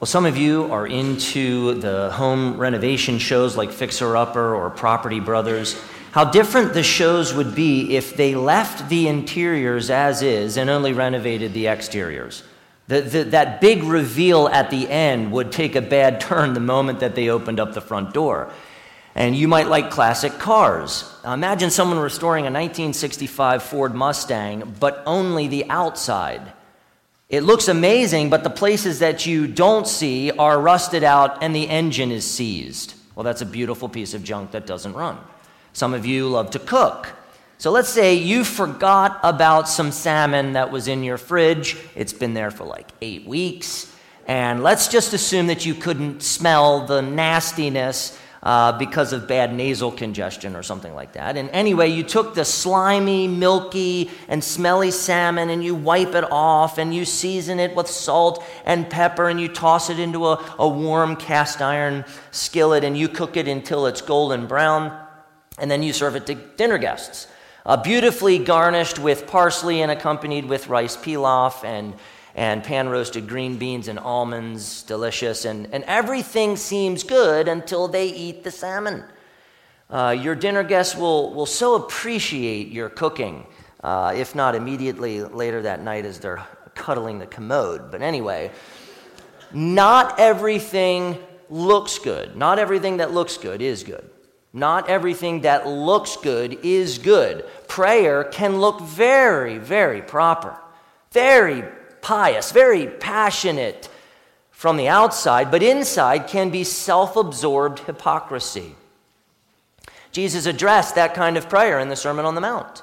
Well, some of you are into the home renovation shows like Fixer Upper or Property Brothers. How different the shows would be if they left the interiors as is and only renovated the exteriors. The, the, that big reveal at the end would take a bad turn the moment that they opened up the front door. And you might like classic cars. Imagine someone restoring a 1965 Ford Mustang, but only the outside. It looks amazing, but the places that you don't see are rusted out and the engine is seized. Well, that's a beautiful piece of junk that doesn't run. Some of you love to cook. So let's say you forgot about some salmon that was in your fridge. It's been there for like eight weeks. And let's just assume that you couldn't smell the nastiness uh, because of bad nasal congestion or something like that. And anyway, you took the slimy, milky, and smelly salmon and you wipe it off and you season it with salt and pepper and you toss it into a, a warm cast iron skillet and you cook it until it's golden brown. And then you serve it to dinner guests. Uh, beautifully garnished with parsley and accompanied with rice pilaf and and pan roasted green beans and almonds, delicious. And, and everything seems good until they eat the salmon. Uh, your dinner guests will, will so appreciate your cooking, uh, if not immediately later that night as they're cuddling the commode. But anyway, not everything looks good. Not everything that looks good is good. Not everything that looks good is good. Prayer can look very, very proper, very pious, very passionate from the outside, but inside can be self absorbed hypocrisy. Jesus addressed that kind of prayer in the Sermon on the Mount.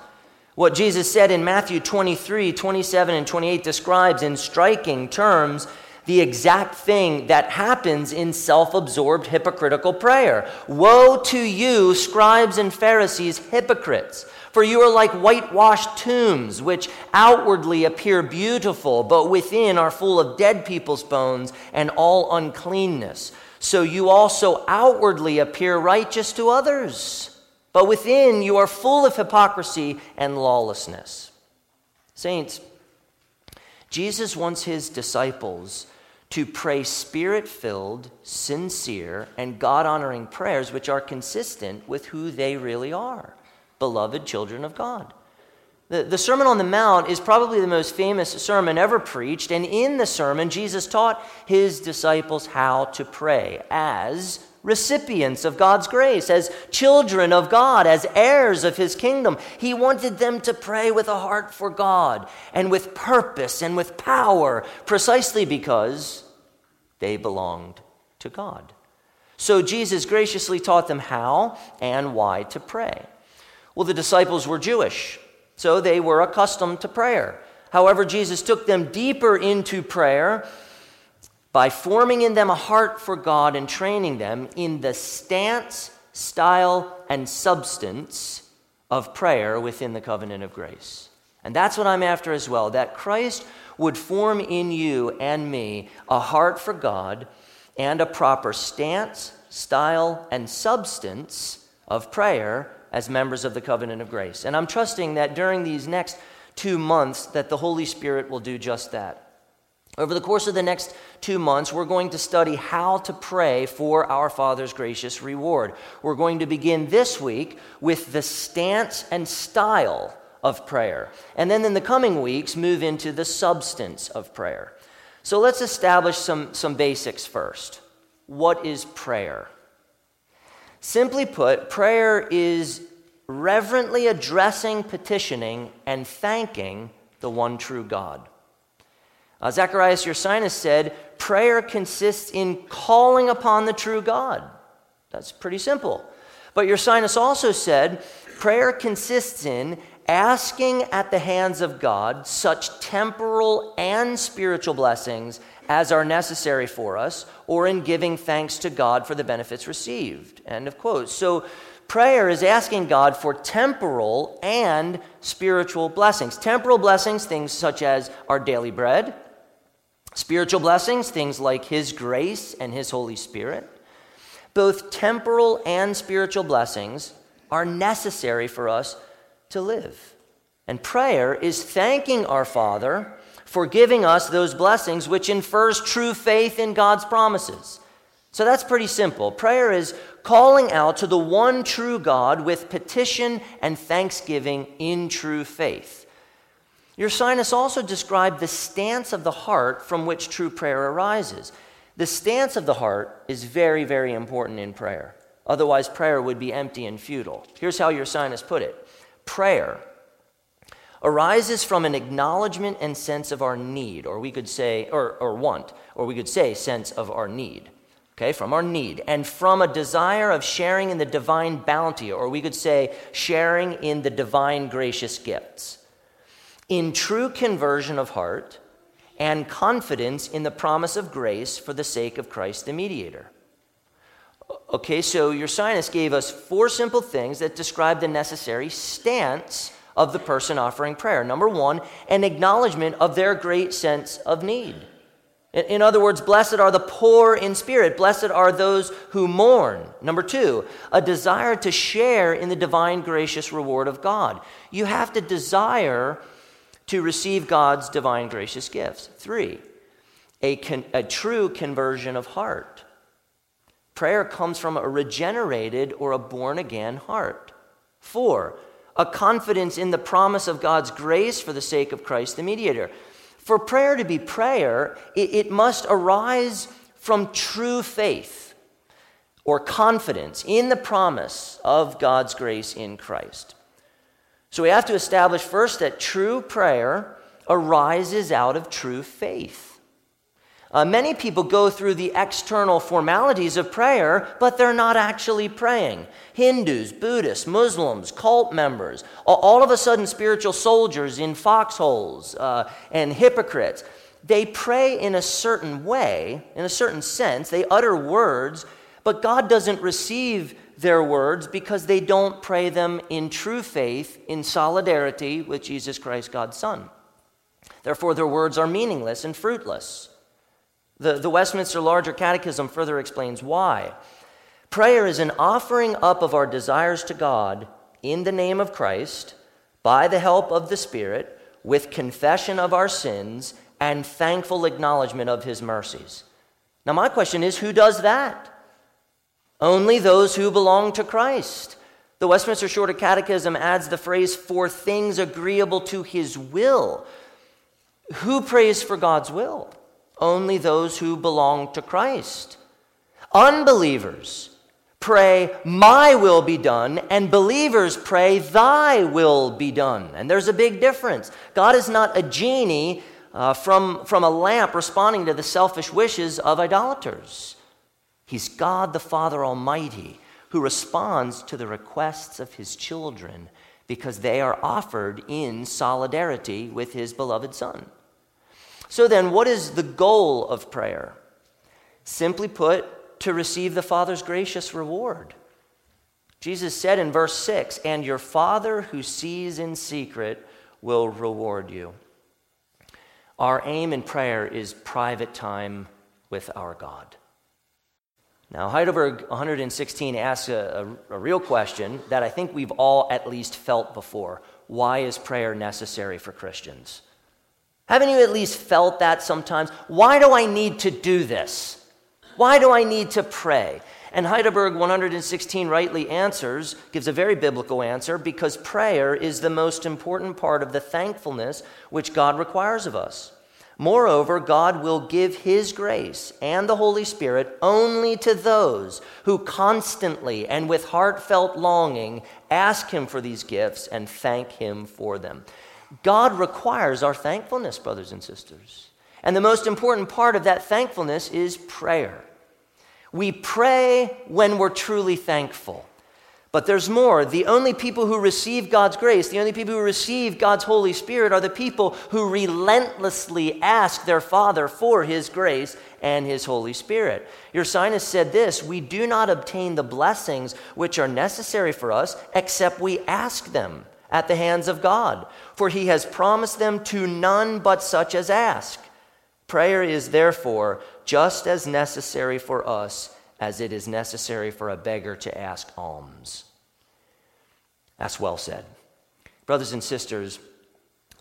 What Jesus said in Matthew 23, 27, and 28 describes in striking terms the exact thing that happens in self absorbed hypocritical prayer. Woe to you, scribes and Pharisees, hypocrites! For you are like whitewashed tombs, which outwardly appear beautiful, but within are full of dead people's bones and all uncleanness. So you also outwardly appear righteous to others, but within you are full of hypocrisy and lawlessness. Saints, Jesus wants his disciples to pray spirit filled, sincere, and God honoring prayers which are consistent with who they really are beloved children of God. The, the Sermon on the Mount is probably the most famous sermon ever preached, and in the sermon, Jesus taught his disciples how to pray as recipients of God's grace, as children of God, as heirs of his kingdom. He wanted them to pray with a heart for God and with purpose and with power, precisely because they belonged to God. So Jesus graciously taught them how and why to pray. Well, the disciples were Jewish, so they were accustomed to prayer. However, Jesus took them deeper into prayer by forming in them a heart for God and training them in the stance, style, and substance of prayer within the covenant of grace. And that's what I'm after as well that Christ would form in you and me a heart for God and a proper stance, style, and substance of prayer as members of the covenant of grace. And I'm trusting that during these next two months that the Holy Spirit will do just that. Over the course of the next two months, we're going to study how to pray for our Father's gracious reward. We're going to begin this week with the stance and style of prayer. And then in the coming weeks, move into the substance of prayer. So let's establish some, some basics first. What is prayer? Simply put, prayer is reverently addressing, petitioning, and thanking the one true God. Uh, Zacharias Ursinus said, Prayer consists in calling upon the true God. That's pretty simple. But Ursinus also said, Prayer consists in asking at the hands of God such temporal and spiritual blessings as are necessary for us, or in giving thanks to God for the benefits received. End of quote. So, prayer is asking God for temporal and spiritual blessings. Temporal blessings, things such as our daily bread. Spiritual blessings, things like His grace and His Holy Spirit. Both temporal and spiritual blessings are necessary for us to live. And prayer is thanking our Father for giving us those blessings, which infers true faith in God's promises. So that's pretty simple. Prayer is calling out to the one true God with petition and thanksgiving in true faith. Ursinus also described the stance of the heart from which true prayer arises. The stance of the heart is very, very important in prayer. Otherwise, prayer would be empty and futile. Here's how Ursinus put it Prayer arises from an acknowledgement and sense of our need, or we could say, or, or want, or we could say, sense of our need. Okay, from our need, and from a desire of sharing in the divine bounty, or we could say, sharing in the divine gracious gifts. In true conversion of heart and confidence in the promise of grace for the sake of Christ the mediator. Okay, so Ursinus gave us four simple things that describe the necessary stance of the person offering prayer. Number one, an acknowledgement of their great sense of need. In other words, blessed are the poor in spirit, blessed are those who mourn. Number two, a desire to share in the divine gracious reward of God. You have to desire to receive God's divine gracious gifts. Three, a, con- a true conversion of heart. Prayer comes from a regenerated or a born again heart. Four, a confidence in the promise of God's grace for the sake of Christ the mediator. For prayer to be prayer, it, it must arise from true faith or confidence in the promise of God's grace in Christ. So we have to establish first that true prayer arises out of true faith. Uh, many people go through the external formalities of prayer, but they're not actually praying. Hindus, Buddhists, Muslims, cult members, all of a sudden spiritual soldiers in foxholes uh, and hypocrites, they pray in a certain way, in a certain sense. They utter words, but God doesn't receive their words because they don't pray them in true faith, in solidarity with Jesus Christ, God's Son. Therefore, their words are meaningless and fruitless. The, the Westminster Larger Catechism further explains why. Prayer is an offering up of our desires to God in the name of Christ, by the help of the Spirit, with confession of our sins and thankful acknowledgement of His mercies. Now, my question is who does that? Only those who belong to Christ. The Westminster Shorter Catechism adds the phrase, for things agreeable to His will. Who prays for God's will? Only those who belong to Christ. Unbelievers pray, My will be done, and believers pray, Thy will be done. And there's a big difference. God is not a genie uh, from, from a lamp responding to the selfish wishes of idolaters. He's God the Father Almighty who responds to the requests of his children because they are offered in solidarity with his beloved Son. So then, what is the goal of prayer? Simply put, to receive the Father's gracious reward. Jesus said in verse 6 And your Father who sees in secret will reward you. Our aim in prayer is private time with our God. Now, Heidelberg 116 asks a, a, a, real question that I think we've all at least felt before. Why is prayer necessary for Christians? Haven't you at least felt that sometimes? Why do I need to do this? Why do I need to pray? And Heidelberg 116 rightly answers, gives a very biblical answer, because prayer is the most important part of the thankfulness which God requires of us. Moreover, God will give His grace and the Holy Spirit only to those who constantly and with heartfelt longing ask Him for these gifts and thank Him for them. God requires our thankfulness, brothers and sisters. And the most important part of that thankfulness is prayer. We pray when we're truly thankful. But there's more. The only people who receive God's grace, the only people who receive God's Holy Spirit are the people who relentlessly ask their Father for His grace and His Holy Spirit. Ursinus said this We do not obtain the blessings which are necessary for us except we ask them at the hands of God, for he has promised them to none but such as ask. Prayer is therefore just as necessary for us as it is necessary for a beggar to ask alms. That's well said. Brothers and sisters,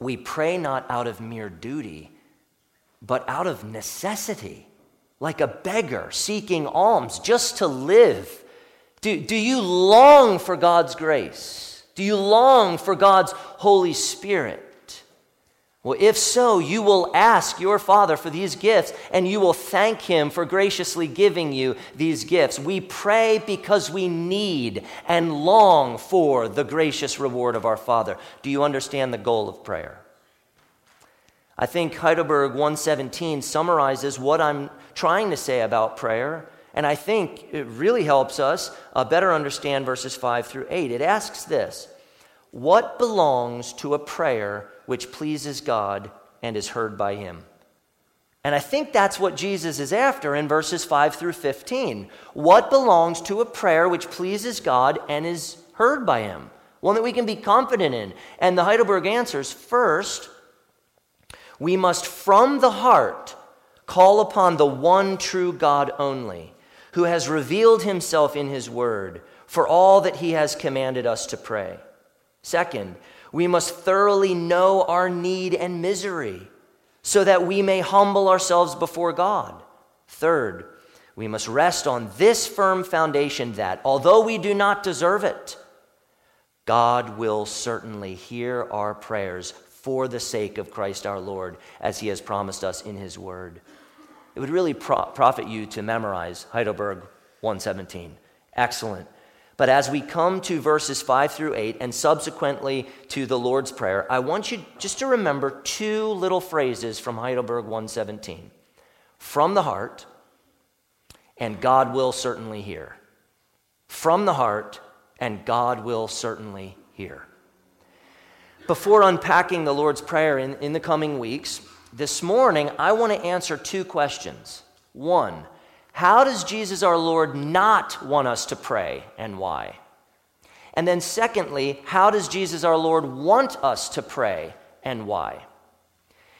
we pray not out of mere duty, but out of necessity, like a beggar seeking alms just to live. Do, do you long for God's grace? Do you long for God's Holy Spirit? Well, if so, you will ask your Father for these gifts and you will thank Him for graciously giving you these gifts. We pray because we need and long for the gracious reward of our Father. Do you understand the goal of prayer? I think Heidelberg 117 summarizes what I'm trying to say about prayer, and I think it really helps us uh, better understand verses 5 through 8. It asks this What belongs to a prayer? which pleases God and is heard by him. And I think that's what Jesus is after in verses 5 through 15. What belongs to a prayer which pleases God and is heard by him? One that we can be confident in. And the Heidelberg answers first, we must from the heart call upon the one true God only, who has revealed himself in his word for all that he has commanded us to pray. Second, we must thoroughly know our need and misery so that we may humble ourselves before God. Third, we must rest on this firm foundation that, although we do not deserve it, God will certainly hear our prayers for the sake of Christ our Lord, as he has promised us in his word. It would really pro- profit you to memorize Heidelberg 117. Excellent. But as we come to verses 5 through 8 and subsequently to the Lord's Prayer, I want you just to remember two little phrases from Heidelberg 117 from the heart, and God will certainly hear. From the heart, and God will certainly hear. Before unpacking the Lord's Prayer in, in the coming weeks, this morning I want to answer two questions. One, how does Jesus our Lord not want us to pray and why? And then, secondly, how does Jesus our Lord want us to pray and why?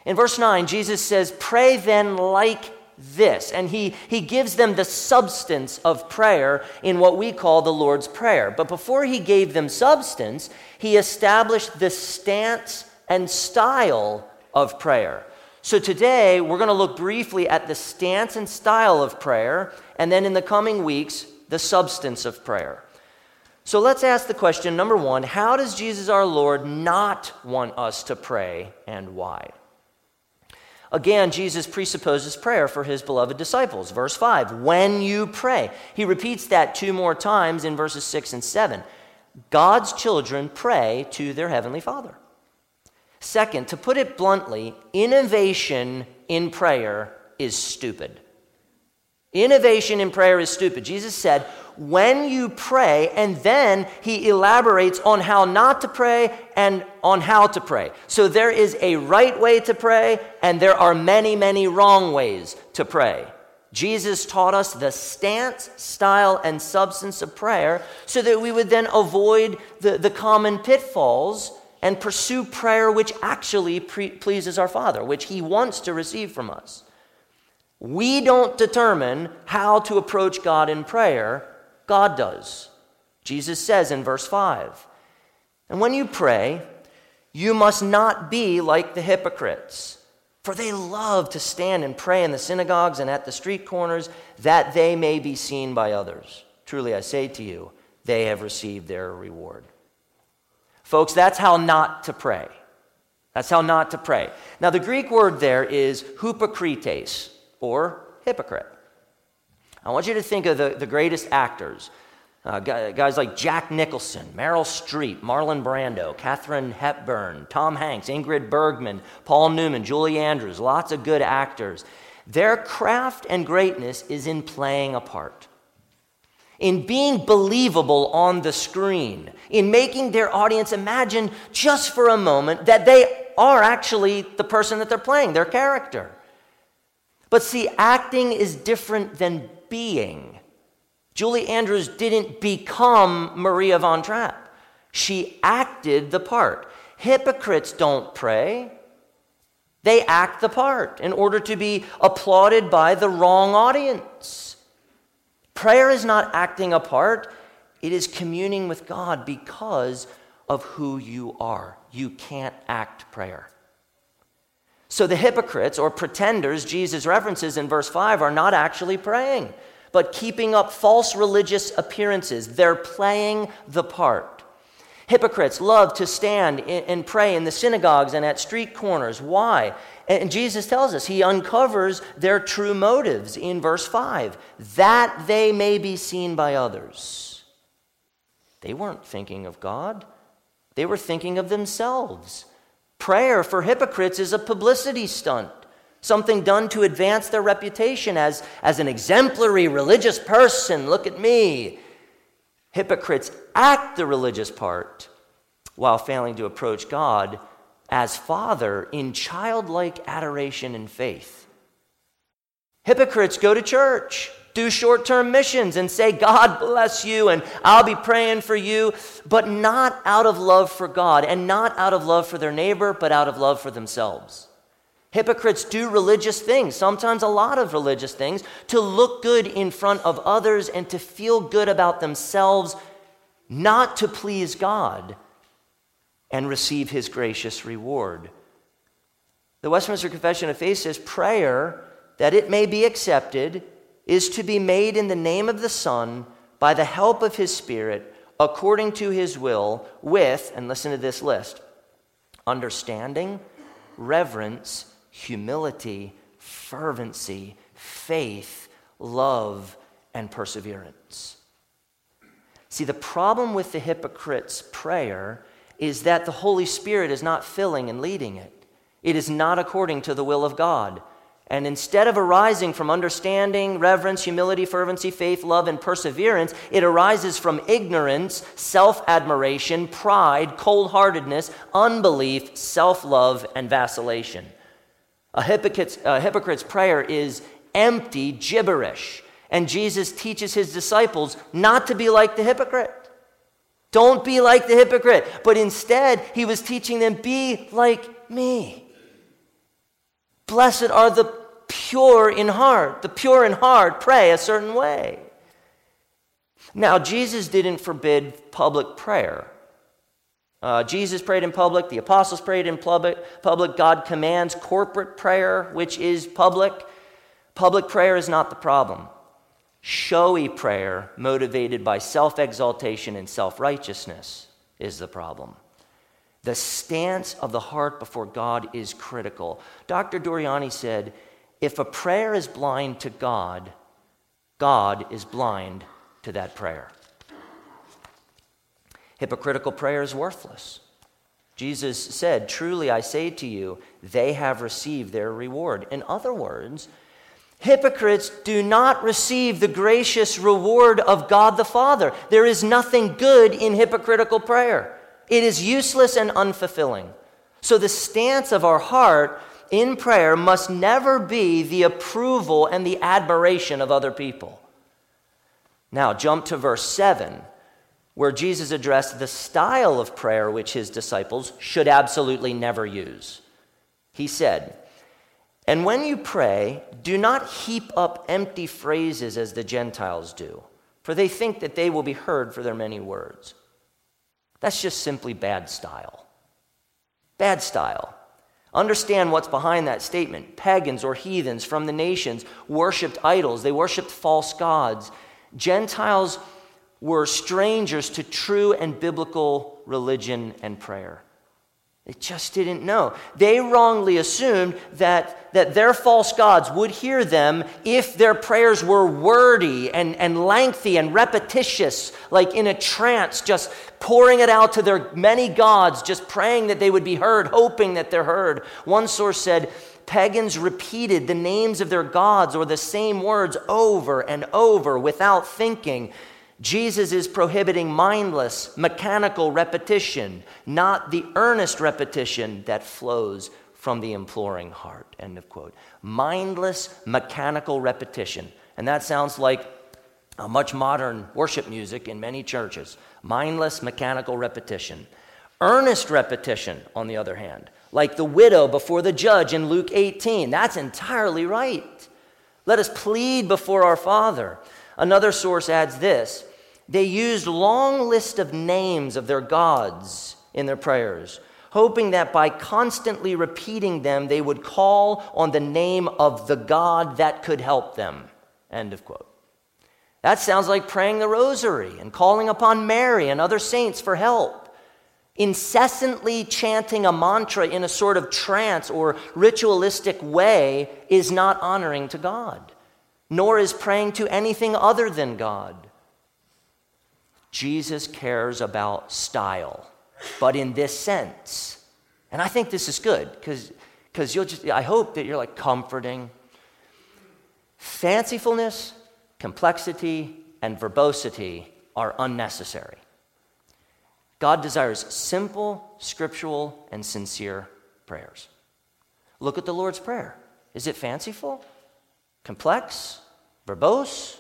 In verse 9, Jesus says, Pray then like this. And he, he gives them the substance of prayer in what we call the Lord's Prayer. But before he gave them substance, he established the stance and style of prayer. So today, we're going to look briefly at the stance and style of prayer, and then in the coming weeks, the substance of prayer. So let's ask the question number one how does Jesus our Lord not want us to pray, and why? Again, Jesus presupposes prayer for his beloved disciples. Verse 5, when you pray. He repeats that two more times in verses 6 and 7. God's children pray to their heavenly Father. Second, to put it bluntly, innovation in prayer is stupid. Innovation in prayer is stupid. Jesus said, when you pray, and then he elaborates on how not to pray and on how to pray. So there is a right way to pray, and there are many, many wrong ways to pray. Jesus taught us the stance, style, and substance of prayer so that we would then avoid the, the common pitfalls and pursue prayer which actually pre- pleases our Father, which He wants to receive from us. We don't determine how to approach God in prayer, God does. Jesus says in verse 5 And when you pray, you must not be like the hypocrites, for they love to stand and pray in the synagogues and at the street corners, that they may be seen by others. Truly, I say to you, they have received their reward. Folks, that's how not to pray. That's how not to pray. Now, the Greek word there is hypocrites, or hypocrite. I want you to think of the, the greatest actors. Uh, guys like Jack Nicholson, Meryl Streep, Marlon Brando, Katharine Hepburn, Tom Hanks, Ingrid Bergman, Paul Newman, Julie Andrews, lots of good actors. Their craft and greatness is in playing a part in being believable on the screen, in making their audience imagine just for a moment that they are actually the person that they're playing, their character. But see, acting is different than being. Julie Andrews didn't become Maria von Trapp, she acted the part. Hypocrites don't pray. They act the part in order to be applauded by the wrong audience. Prayer is not acting a part, it is communing with God because of who you are. You can't act prayer. So the hypocrites or pretenders Jesus references in verse 5 are not actually praying, but keeping up false religious appearances. They're playing the part. Hypocrites love to stand and pray in the synagogues and at street corners. Why? And Jesus tells us he uncovers their true motives in verse 5 that they may be seen by others. They weren't thinking of God, they were thinking of themselves. Prayer for hypocrites is a publicity stunt, something done to advance their reputation as, as an exemplary religious person. Look at me. Hypocrites act the religious part while failing to approach God as Father in childlike adoration and faith. Hypocrites go to church, do short term missions, and say, God bless you, and I'll be praying for you, but not out of love for God, and not out of love for their neighbor, but out of love for themselves. Hypocrites do religious things, sometimes a lot of religious things, to look good in front of others and to feel good about themselves, not to please God and receive his gracious reward. The Westminster Confession of Faith says prayer, that it may be accepted, is to be made in the name of the Son by the help of his Spirit, according to his will, with, and listen to this list understanding, reverence, humility, fervency, faith, love, and perseverance. See, the problem with the hypocrite's prayer is that the Holy Spirit is not filling and leading it. It is not according to the will of God. And instead of arising from understanding, reverence, humility, fervency, faith, love, and perseverance, it arises from ignorance, self admiration, pride, cold heartedness, unbelief, self love, and vacillation. A hypocrite's, a hypocrite's prayer is empty gibberish. And Jesus teaches his disciples not to be like the hypocrite. Don't be like the hypocrite. But instead, he was teaching them, be like me. Blessed are the pure in heart. The pure in heart pray a certain way. Now, Jesus didn't forbid public prayer. Uh, Jesus prayed in public, the apostles prayed in public, public. God commands corporate prayer, which is public. Public prayer is not the problem showy prayer motivated by self exaltation and self righteousness is the problem. The stance of the heart before God is critical. Dr. Doriani said if a prayer is blind to God, God is blind to that prayer. Hypocritical prayer is worthless. Jesus said, Truly I say to you, they have received their reward. In other words, Hypocrites do not receive the gracious reward of God the Father. There is nothing good in hypocritical prayer, it is useless and unfulfilling. So, the stance of our heart in prayer must never be the approval and the admiration of other people. Now, jump to verse 7, where Jesus addressed the style of prayer which his disciples should absolutely never use. He said, and when you pray, do not heap up empty phrases as the Gentiles do, for they think that they will be heard for their many words. That's just simply bad style. Bad style. Understand what's behind that statement. Pagans or heathens from the nations worshiped idols, they worshiped false gods. Gentiles were strangers to true and biblical religion and prayer. They just didn't know. They wrongly assumed that, that their false gods would hear them if their prayers were wordy and, and lengthy and repetitious, like in a trance, just pouring it out to their many gods, just praying that they would be heard, hoping that they're heard. One source said, Pagans repeated the names of their gods or the same words over and over without thinking. Jesus is prohibiting mindless, mechanical repetition, not the earnest repetition that flows from the imploring heart. End of quote. Mindless, mechanical repetition. And that sounds like much modern worship music in many churches. Mindless, mechanical repetition. Earnest repetition, on the other hand, like the widow before the judge in Luke 18. That's entirely right. Let us plead before our Father. Another source adds this they used long list of names of their gods in their prayers, hoping that by constantly repeating them, they would call on the name of the God that could help them. End of quote. That sounds like praying the rosary and calling upon Mary and other saints for help. Incessantly chanting a mantra in a sort of trance or ritualistic way is not honoring to God, nor is praying to anything other than God. Jesus cares about style, but in this sense. And I think this is good because you'll just I hope that you're like comforting. Fancifulness, complexity, and verbosity are unnecessary. God desires simple, scriptural, and sincere prayers. Look at the Lord's Prayer. Is it fanciful? Complex? Verbose?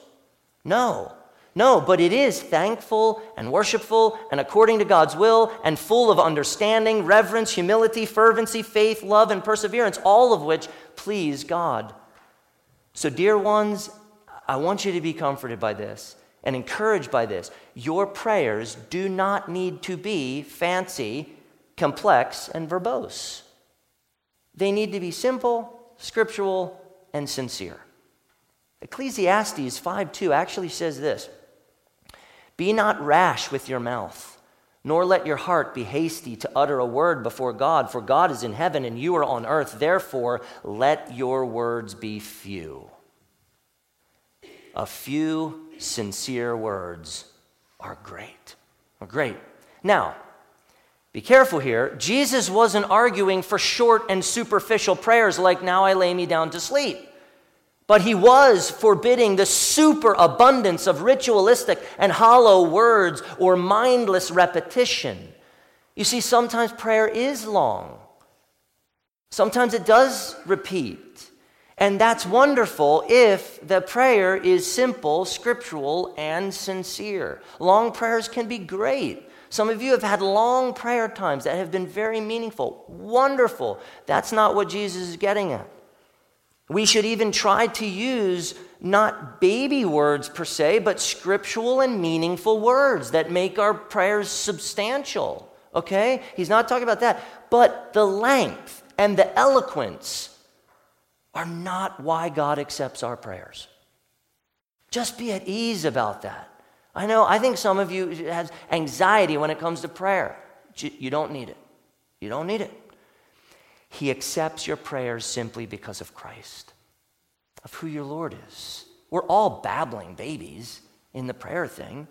No. No, but it is thankful and worshipful and according to God's will and full of understanding, reverence, humility, fervency, faith, love, and perseverance, all of which please God. So, dear ones, I want you to be comforted by this and encouraged by this. Your prayers do not need to be fancy, complex, and verbose. They need to be simple, scriptural, and sincere. Ecclesiastes 5:2 actually says this: Be not rash with your mouth, nor let your heart be hasty to utter a word before God, for God is in heaven and you are on earth. Therefore, let your words be few. A few sincere words are great. Are great. Now, be careful here. Jesus wasn't arguing for short and superficial prayers like, Now I lay me down to sleep. But he was forbidding the superabundance of ritualistic and hollow words or mindless repetition. You see, sometimes prayer is long, sometimes it does repeat. And that's wonderful if the prayer is simple, scriptural, and sincere. Long prayers can be great. Some of you have had long prayer times that have been very meaningful. Wonderful. That's not what Jesus is getting at. We should even try to use not baby words per se, but scriptural and meaningful words that make our prayers substantial. Okay? He's not talking about that. But the length and the eloquence are not why God accepts our prayers. Just be at ease about that. I know, I think some of you have anxiety when it comes to prayer. You don't need it. You don't need it. He accepts your prayers simply because of Christ, of who your Lord is. We're all babbling babies in the prayer thing.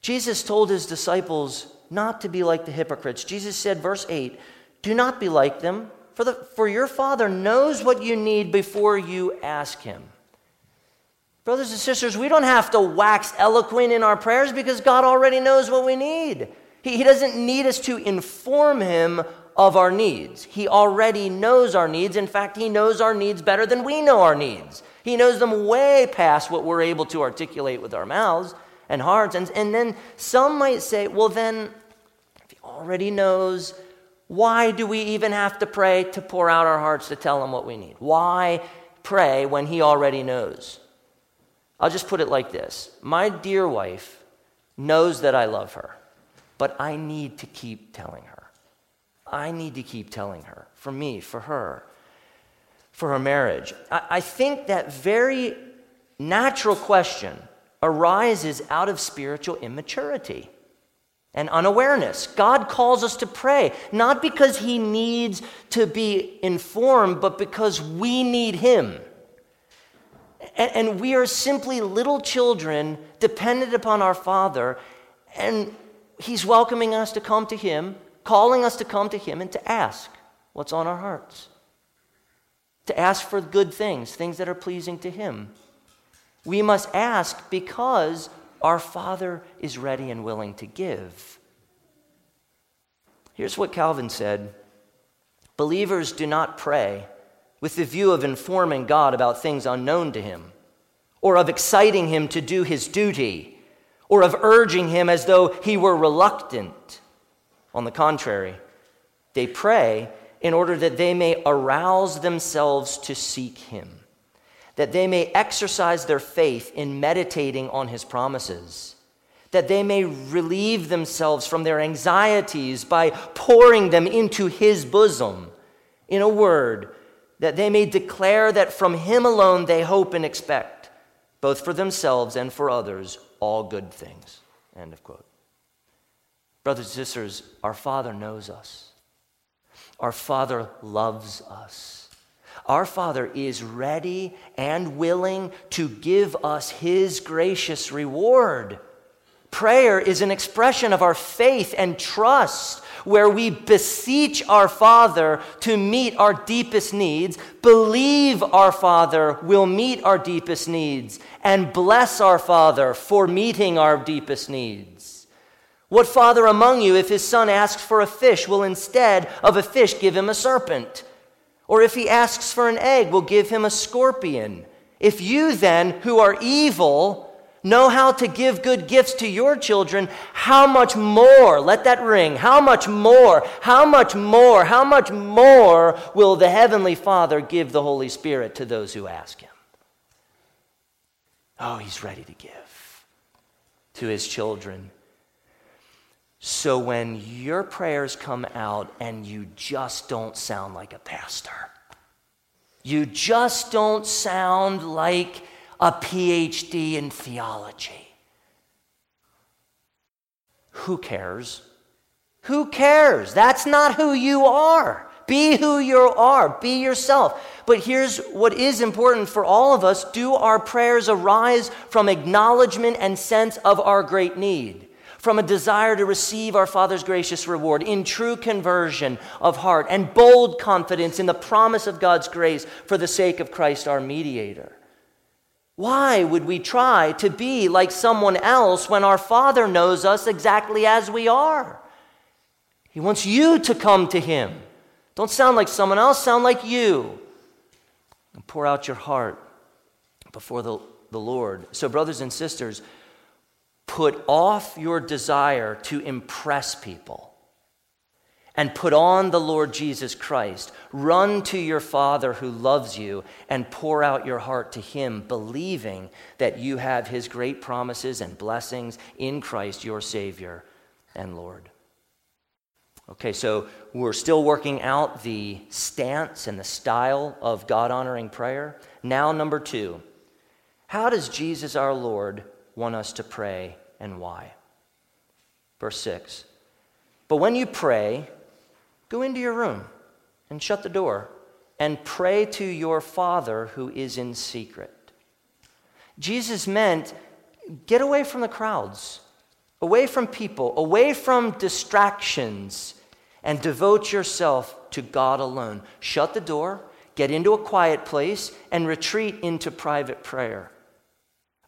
Jesus told his disciples not to be like the hypocrites. Jesus said, verse 8, do not be like them for, the, for your Father knows what you need before you ask Him. Brothers and sisters, we don't have to wax eloquent in our prayers because God already knows what we need. He, he doesn't need us to inform Him of our needs. He already knows our needs. In fact, He knows our needs better than we know our needs. He knows them way past what we're able to articulate with our mouths and hearts. And, and then some might say, well, then, if He already knows, why do we even have to pray to pour out our hearts to tell Him what we need? Why pray when He already knows? I'll just put it like this My dear wife knows that I love her, but I need to keep telling her. I need to keep telling her for me, for her, for her marriage. I, I think that very natural question arises out of spiritual immaturity and unawareness. God calls us to pray, not because He needs to be informed, but because we need Him. And, and, we are simply little children dependent upon our Father, and He's welcoming us to come to Him, calling us to come to Him and to ask what's on our hearts. To ask for good things, things that are pleasing to Him. We must ask because our Father is ready and willing to give. Here's what Calvin said Believers do not pray with the view of informing God about things unknown to him, or of exciting him to do his duty, or of urging him as though he were reluctant. On the contrary, they pray in order that they may arouse themselves to seek him that they may exercise their faith in meditating on his promises, that they may relieve themselves from their anxieties by pouring them into His bosom. In a word, that they may declare that from Him alone they hope and expect, both for themselves and for others, all good things. End of quote. Brothers and sisters, our Father knows us. Our Father loves us. Our Father is ready and willing to give us His gracious reward. Prayer is an expression of our faith and trust where we beseech our Father to meet our deepest needs, believe our Father will meet our deepest needs, and bless our Father for meeting our deepest needs. What father among you, if his son asks for a fish, will instead of a fish give him a serpent? Or if he asks for an egg, will give him a scorpion? If you then, who are evil, know how to give good gifts to your children, how much more, let that ring, how much more, how much more, how much more will the Heavenly Father give the Holy Spirit to those who ask Him? Oh, He's ready to give to His children. So when your prayers come out and you just don't sound like a pastor, you just don't sound like a PhD in theology. Who cares? Who cares? That's not who you are. Be who you are. Be yourself. But here's what is important for all of us do our prayers arise from acknowledgement and sense of our great need? From a desire to receive our Father's gracious reward in true conversion of heart and bold confidence in the promise of God's grace for the sake of Christ our mediator? Why would we try to be like someone else when our Father knows us exactly as we are? He wants you to come to Him. Don't sound like someone else, sound like you. And pour out your heart before the, the Lord. So, brothers and sisters, put off your desire to impress people and put on the Lord Jesus Christ. Run to your Father who loves you and pour out your heart to Him, believing that you have His great promises and blessings in Christ, your Savior and Lord. Okay, so we're still working out the stance and the style of God honoring prayer. Now, number two, how does Jesus our Lord want us to pray and why? Verse 6 But when you pray, Go into your room and shut the door and pray to your Father who is in secret. Jesus meant get away from the crowds, away from people, away from distractions, and devote yourself to God alone. Shut the door, get into a quiet place, and retreat into private prayer.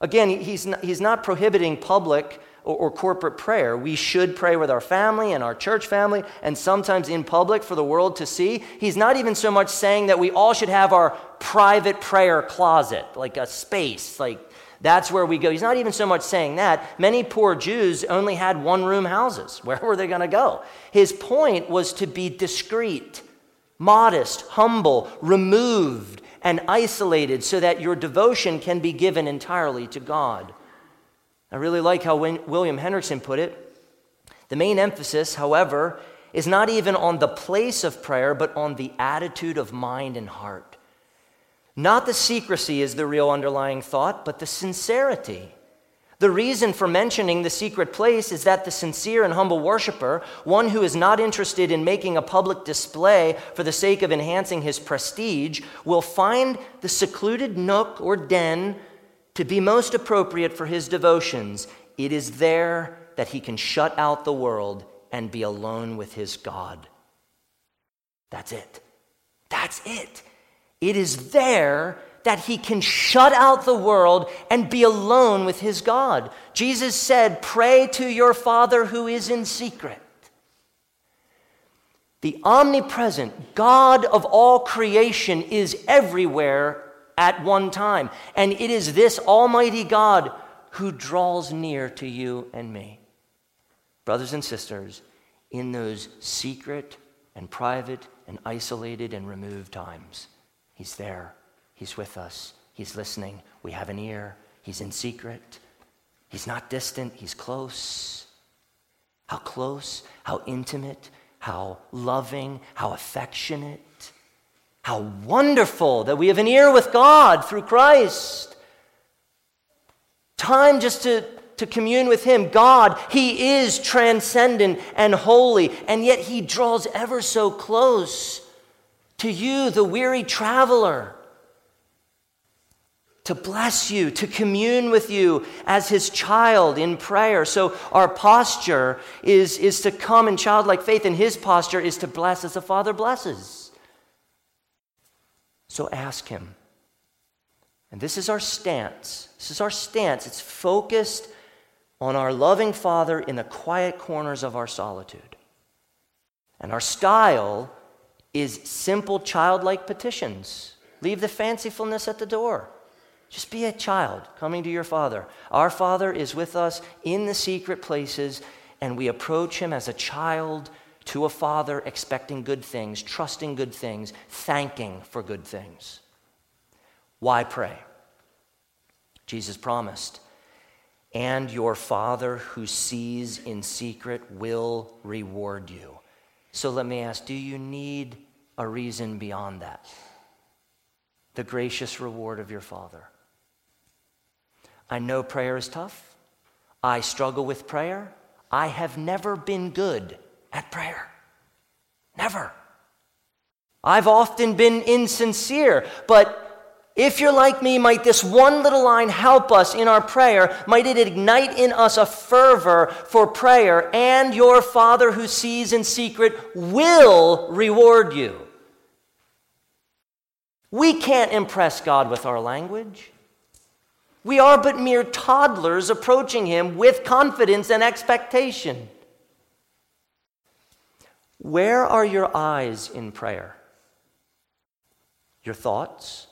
Again, he's not, he's not prohibiting public or, or corporate prayer. We should pray with our family and our church family and sometimes in public for the world to see. He's not even so much saying that we all should have our private prayer closet, like a space, like that's where we go. He's not even so much saying that. Many poor Jews only had one room houses. Where were they going to go? His point was to be discreet, modest, humble, removed, and isolated so that your devotion can be given entirely to God. I really like how William Hendriksen put it. The main emphasis, however, is not even on the place of prayer, but on the attitude of mind and heart. Not the secrecy is the real underlying thought, but the sincerity. The reason for mentioning the secret place is that the sincere and humble worshiper, one who is not interested in making a public display for the sake of enhancing his prestige, will find the secluded nook or den to be most appropriate for his devotions, it is there that he can shut out the world and be alone with his God. That's it. That's it. It is there that he can shut out the world and be alone with his God. Jesus said, Pray to your Father who is in secret. The omnipresent God of all creation is everywhere at one time. And it is this Almighty God who draws near to you and me. Brothers and sisters, in those secret and private and isolated and removed times, He's there. He's with us. He's listening. We have an ear. He's in secret. He's not distant, he's close. How close, how intimate, how loving, how affectionate. How wonderful that we have an ear with God through Christ. Time just to, to commune with Him. God, He is transcendent and holy, and yet He draws ever so close to you, the weary traveler to bless you, to commune with you as his child in prayer. So our posture is, is to come in childlike faith, and his posture is to bless as the Father blesses. So ask him. And this is our stance. This is our stance. It's focused on our loving Father in the quiet corners of our solitude. And our style is simple childlike petitions. Leave the fancifulness at the door. Just be a child coming to your Father. Our Father is with us in the secret places, and we approach Him as a child to a Father, expecting good things, trusting good things, thanking for good things. Why pray? Jesus promised, and your Father who sees in secret will reward you. So let me ask do you need a reason beyond that? The gracious reward of your Father. I know prayer is tough. I struggle with prayer. I have never been good at prayer. Never. I've often been insincere, but if you're like me, might this one little line help us in our prayer? Might it ignite in us a fervor for prayer? And your Father who sees in secret will reward you. We can't impress God with our language. We are but mere toddlers approaching Him with confidence and expectation. Where are your eyes in prayer? Your thoughts?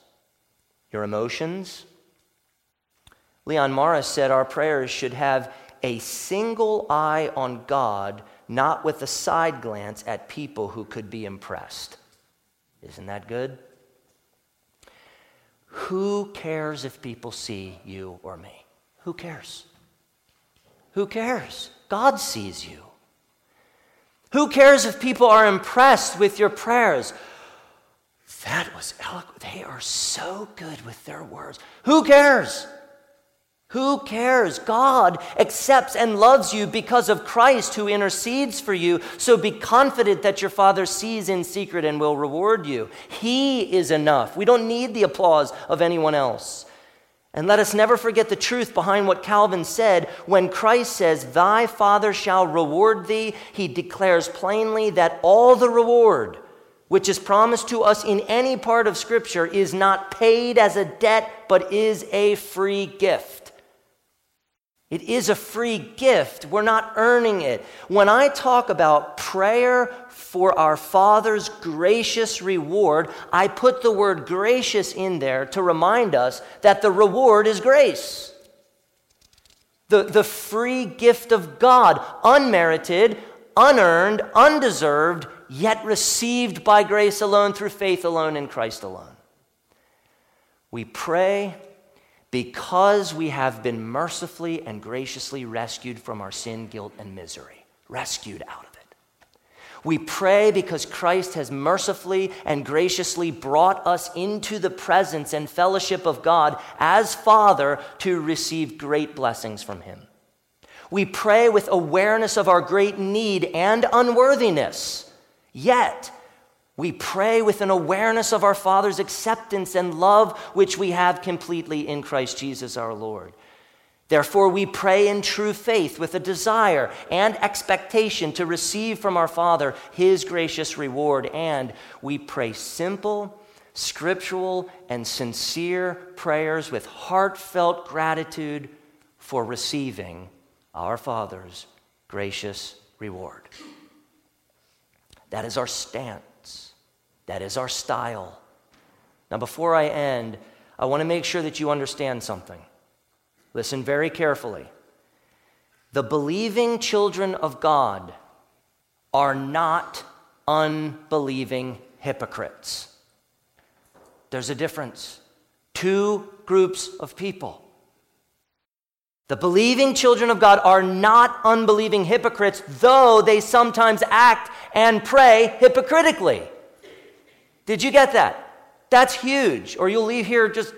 Your emotions? Leon Morris said our prayers should have a single eye on God, not with a side glance at people who could be impressed. Isn't that good? Who cares if people see you or me? Who cares? Who cares? God sees you. Who cares if people are impressed with your prayers? That was eloquent. They are so good with their words. Who cares? Who cares? God accepts and loves you because of Christ who intercedes for you. So be confident that your Father sees in secret and will reward you. He is enough. We don't need the applause of anyone else. And let us never forget the truth behind what Calvin said. When Christ says, Thy Father shall reward thee, he declares plainly that all the reward which is promised to us in any part of Scripture is not paid as a debt, but is a free gift. It is a free gift. We're not earning it. When I talk about prayer for our Father's gracious reward, I put the word gracious in there to remind us that the reward is grace. The, the free gift of God, unmerited, unearned, undeserved, yet received by grace alone through faith alone in Christ alone. We pray because we have been mercifully and graciously rescued from our sin, guilt, and misery. Rescued out of it. We pray because Christ has mercifully and graciously brought us into the presence and fellowship of God as Father to receive great blessings from Him. We pray with awareness of our great need and unworthiness, yet we pray with an awareness of our Father's acceptance and love, which we have completely in Christ Jesus our Lord. Therefore, we pray in true faith with a desire and expectation to receive from our Father His gracious reward. And we pray simple, scriptural, and sincere prayers with heartfelt gratitude for receiving our Father's gracious reward. That is our stance. That is our style. Now, before I end, I want to make sure that you understand something. Listen very carefully. The believing children of God are not unbelieving hypocrites. There's a difference. Two groups of people. The believing children of God are not unbelieving hypocrites, though they sometimes act and pray hypocritically. Did you get that? That's huge. Or you'll leave here just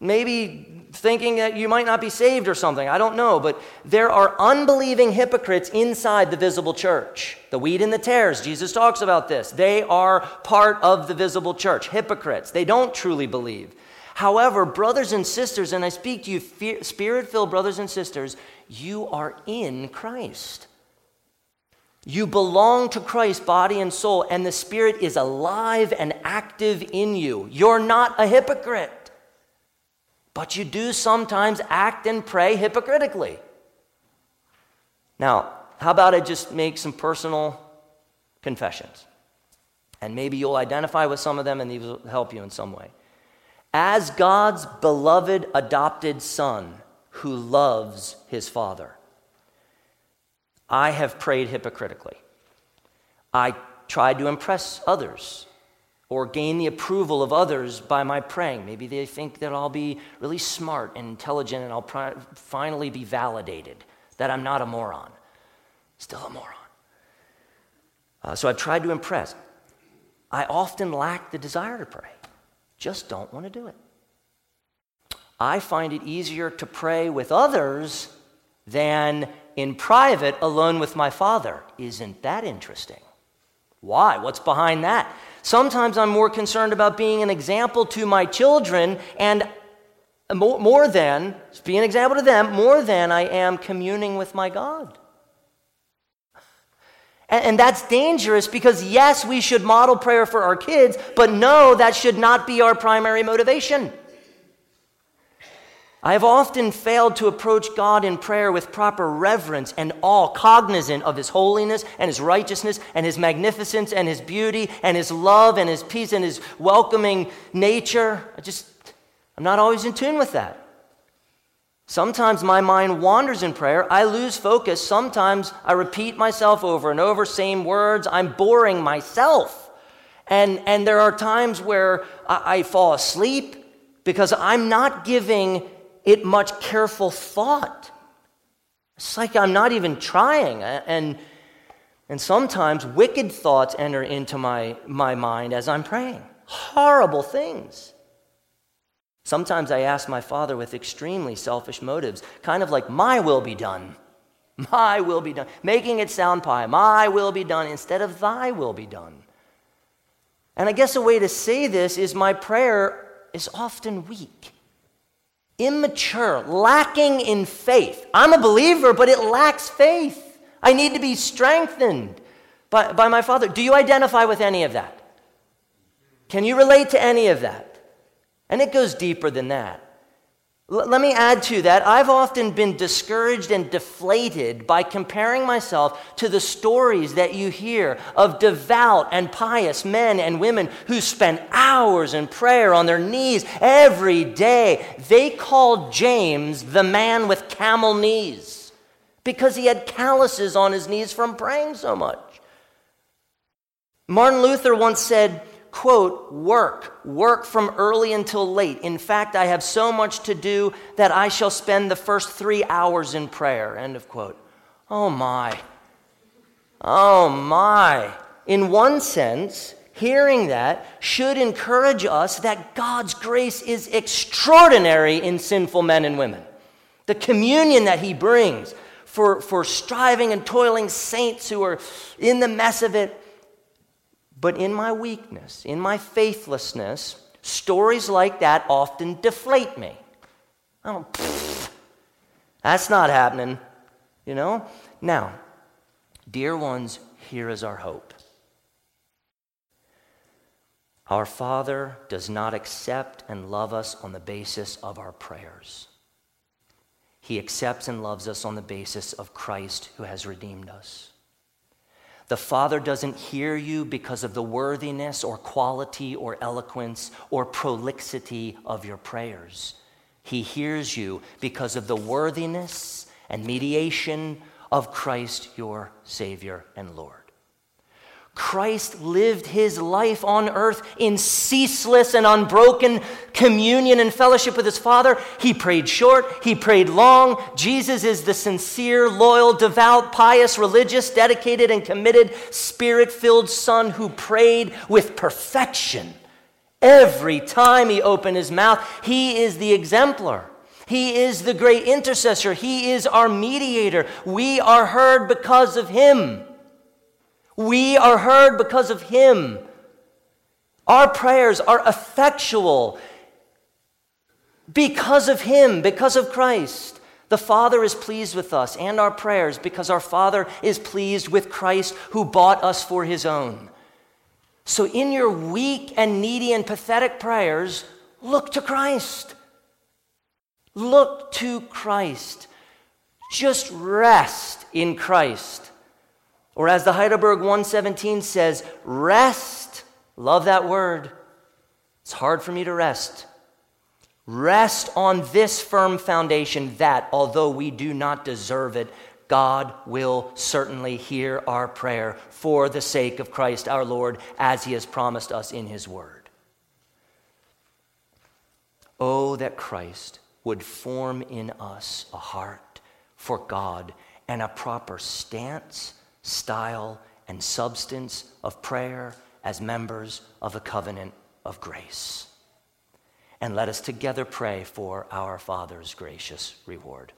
maybe thinking that you might not be saved or something. I don't know. But there are unbelieving hypocrites inside the visible church. The wheat and the tares, Jesus talks about this. They are part of the visible church, hypocrites. They don't truly believe. However, brothers and sisters, and I speak to you, spirit filled brothers and sisters, you are in Christ. You belong to Christ, body and soul, and the Spirit is alive and active in you. You're not a hypocrite, but you do sometimes act and pray hypocritically. Now, how about I just make some personal confessions? And maybe you'll identify with some of them and these will help you in some way. As God's beloved adopted son who loves his father, I have prayed hypocritically. I tried to impress others or gain the approval of others by my praying. Maybe they think that I'll be really smart and intelligent and I'll finally be validated that I'm not a moron. Still a moron. Uh, so I've tried to impress. I often lack the desire to pray, just don't want to do it. I find it easier to pray with others than in private alone with my Father. Isn't that interesting? Why? What's behind that? Sometimes I'm more concerned about being an example to my children and more, than, be an example to them, more than I am communing with my God. And that's dangerous because, yes, we should model prayer for our kids, but no, that should not be our primary motivation. I have often failed to approach God in prayer with proper reverence and awe, cognizant of His holiness and His righteousness and His magnificence and His beauty and His love and His peace and His welcoming nature. I just, I'm not always in tune with that. Sometimes my mind wanders in prayer. I lose focus. Sometimes I repeat myself over and over, same words. I'm boring myself. And, and there are times where I, I fall asleep because I'm not giving it much careful thought. It's like I'm not even trying. And, and sometimes wicked thoughts enter into my, my mind as I'm praying. Horrible things. Sometimes I ask my Father with extremely selfish motives, kind of like, My will be done. My will be done. Making it sound pie. My will be done instead of Thy will be done. And I guess a way to say this is my prayer is often weak immature, lacking in faith. I'm a believer, but it lacks faith. I need to be strengthened by, by my Father. Do you identify with any of that? Can you relate to any of that? And it goes deeper than that. L- let me add to that. I've often been discouraged and deflated by comparing myself to the stories that you hear of devout and pious men and women who spend hours in prayer on their knees every day. They called James the man with camel knees because he had calluses on his knees from praying so much. Martin Luther once said, quote, work, work from early until late. In fact, I have so much to do that I shall spend the first three hours in prayer, end of quote. Oh my. Oh my. In one sense, hearing that should encourage us that God's grace is extraordinary in sinful men and women. The communion that He brings for, for striving and toiling saints who are in the mess of it but in my weakness, in my faithlessness, stories like that often deflate me. I don't, that's not happening, you know? Now, dear ones, here is our hope. Our Father does not accept and love us on the basis of our prayers. He accepts and loves us on the basis of Christ who has redeemed us. The Father doesn't hear you because of the worthiness or quality or eloquence or prolixity of your prayers. He hears you because of the worthiness and mediation of Christ, your Savior and Lord. Christ lived his life on earth in ceaseless and unbroken communion and fellowship with his Father. He prayed short, he prayed long. Jesus is the sincere, loyal, devout, pious, religious, dedicated, and committed, spirit filled Son who prayed with perfection. Every time he opened his mouth, he is the exemplar. He is the great intercessor. He is our mediator. We are heard because of him. We are heard because of Him. Our prayers are effectual because of Him, because of Christ. The Father is pleased with us and our prayers because our Father is pleased with Christ who bought us for His own. So, in your weak and needy and pathetic prayers, look to Christ. Look to Christ. Just rest in Christ. Or as the Heidelberg 117 says, rest. Love that word. It's hard for me to rest. Rest on this firm foundation that, although we do not deserve it, God will certainly hear our prayer for the sake of Christ our Lord, as he has promised us in his word. Oh, that Christ would form in us a heart for God and a proper stance style, and substance of prayer as members of the covenant of grace. And let us together pray for our Father's gracious reward.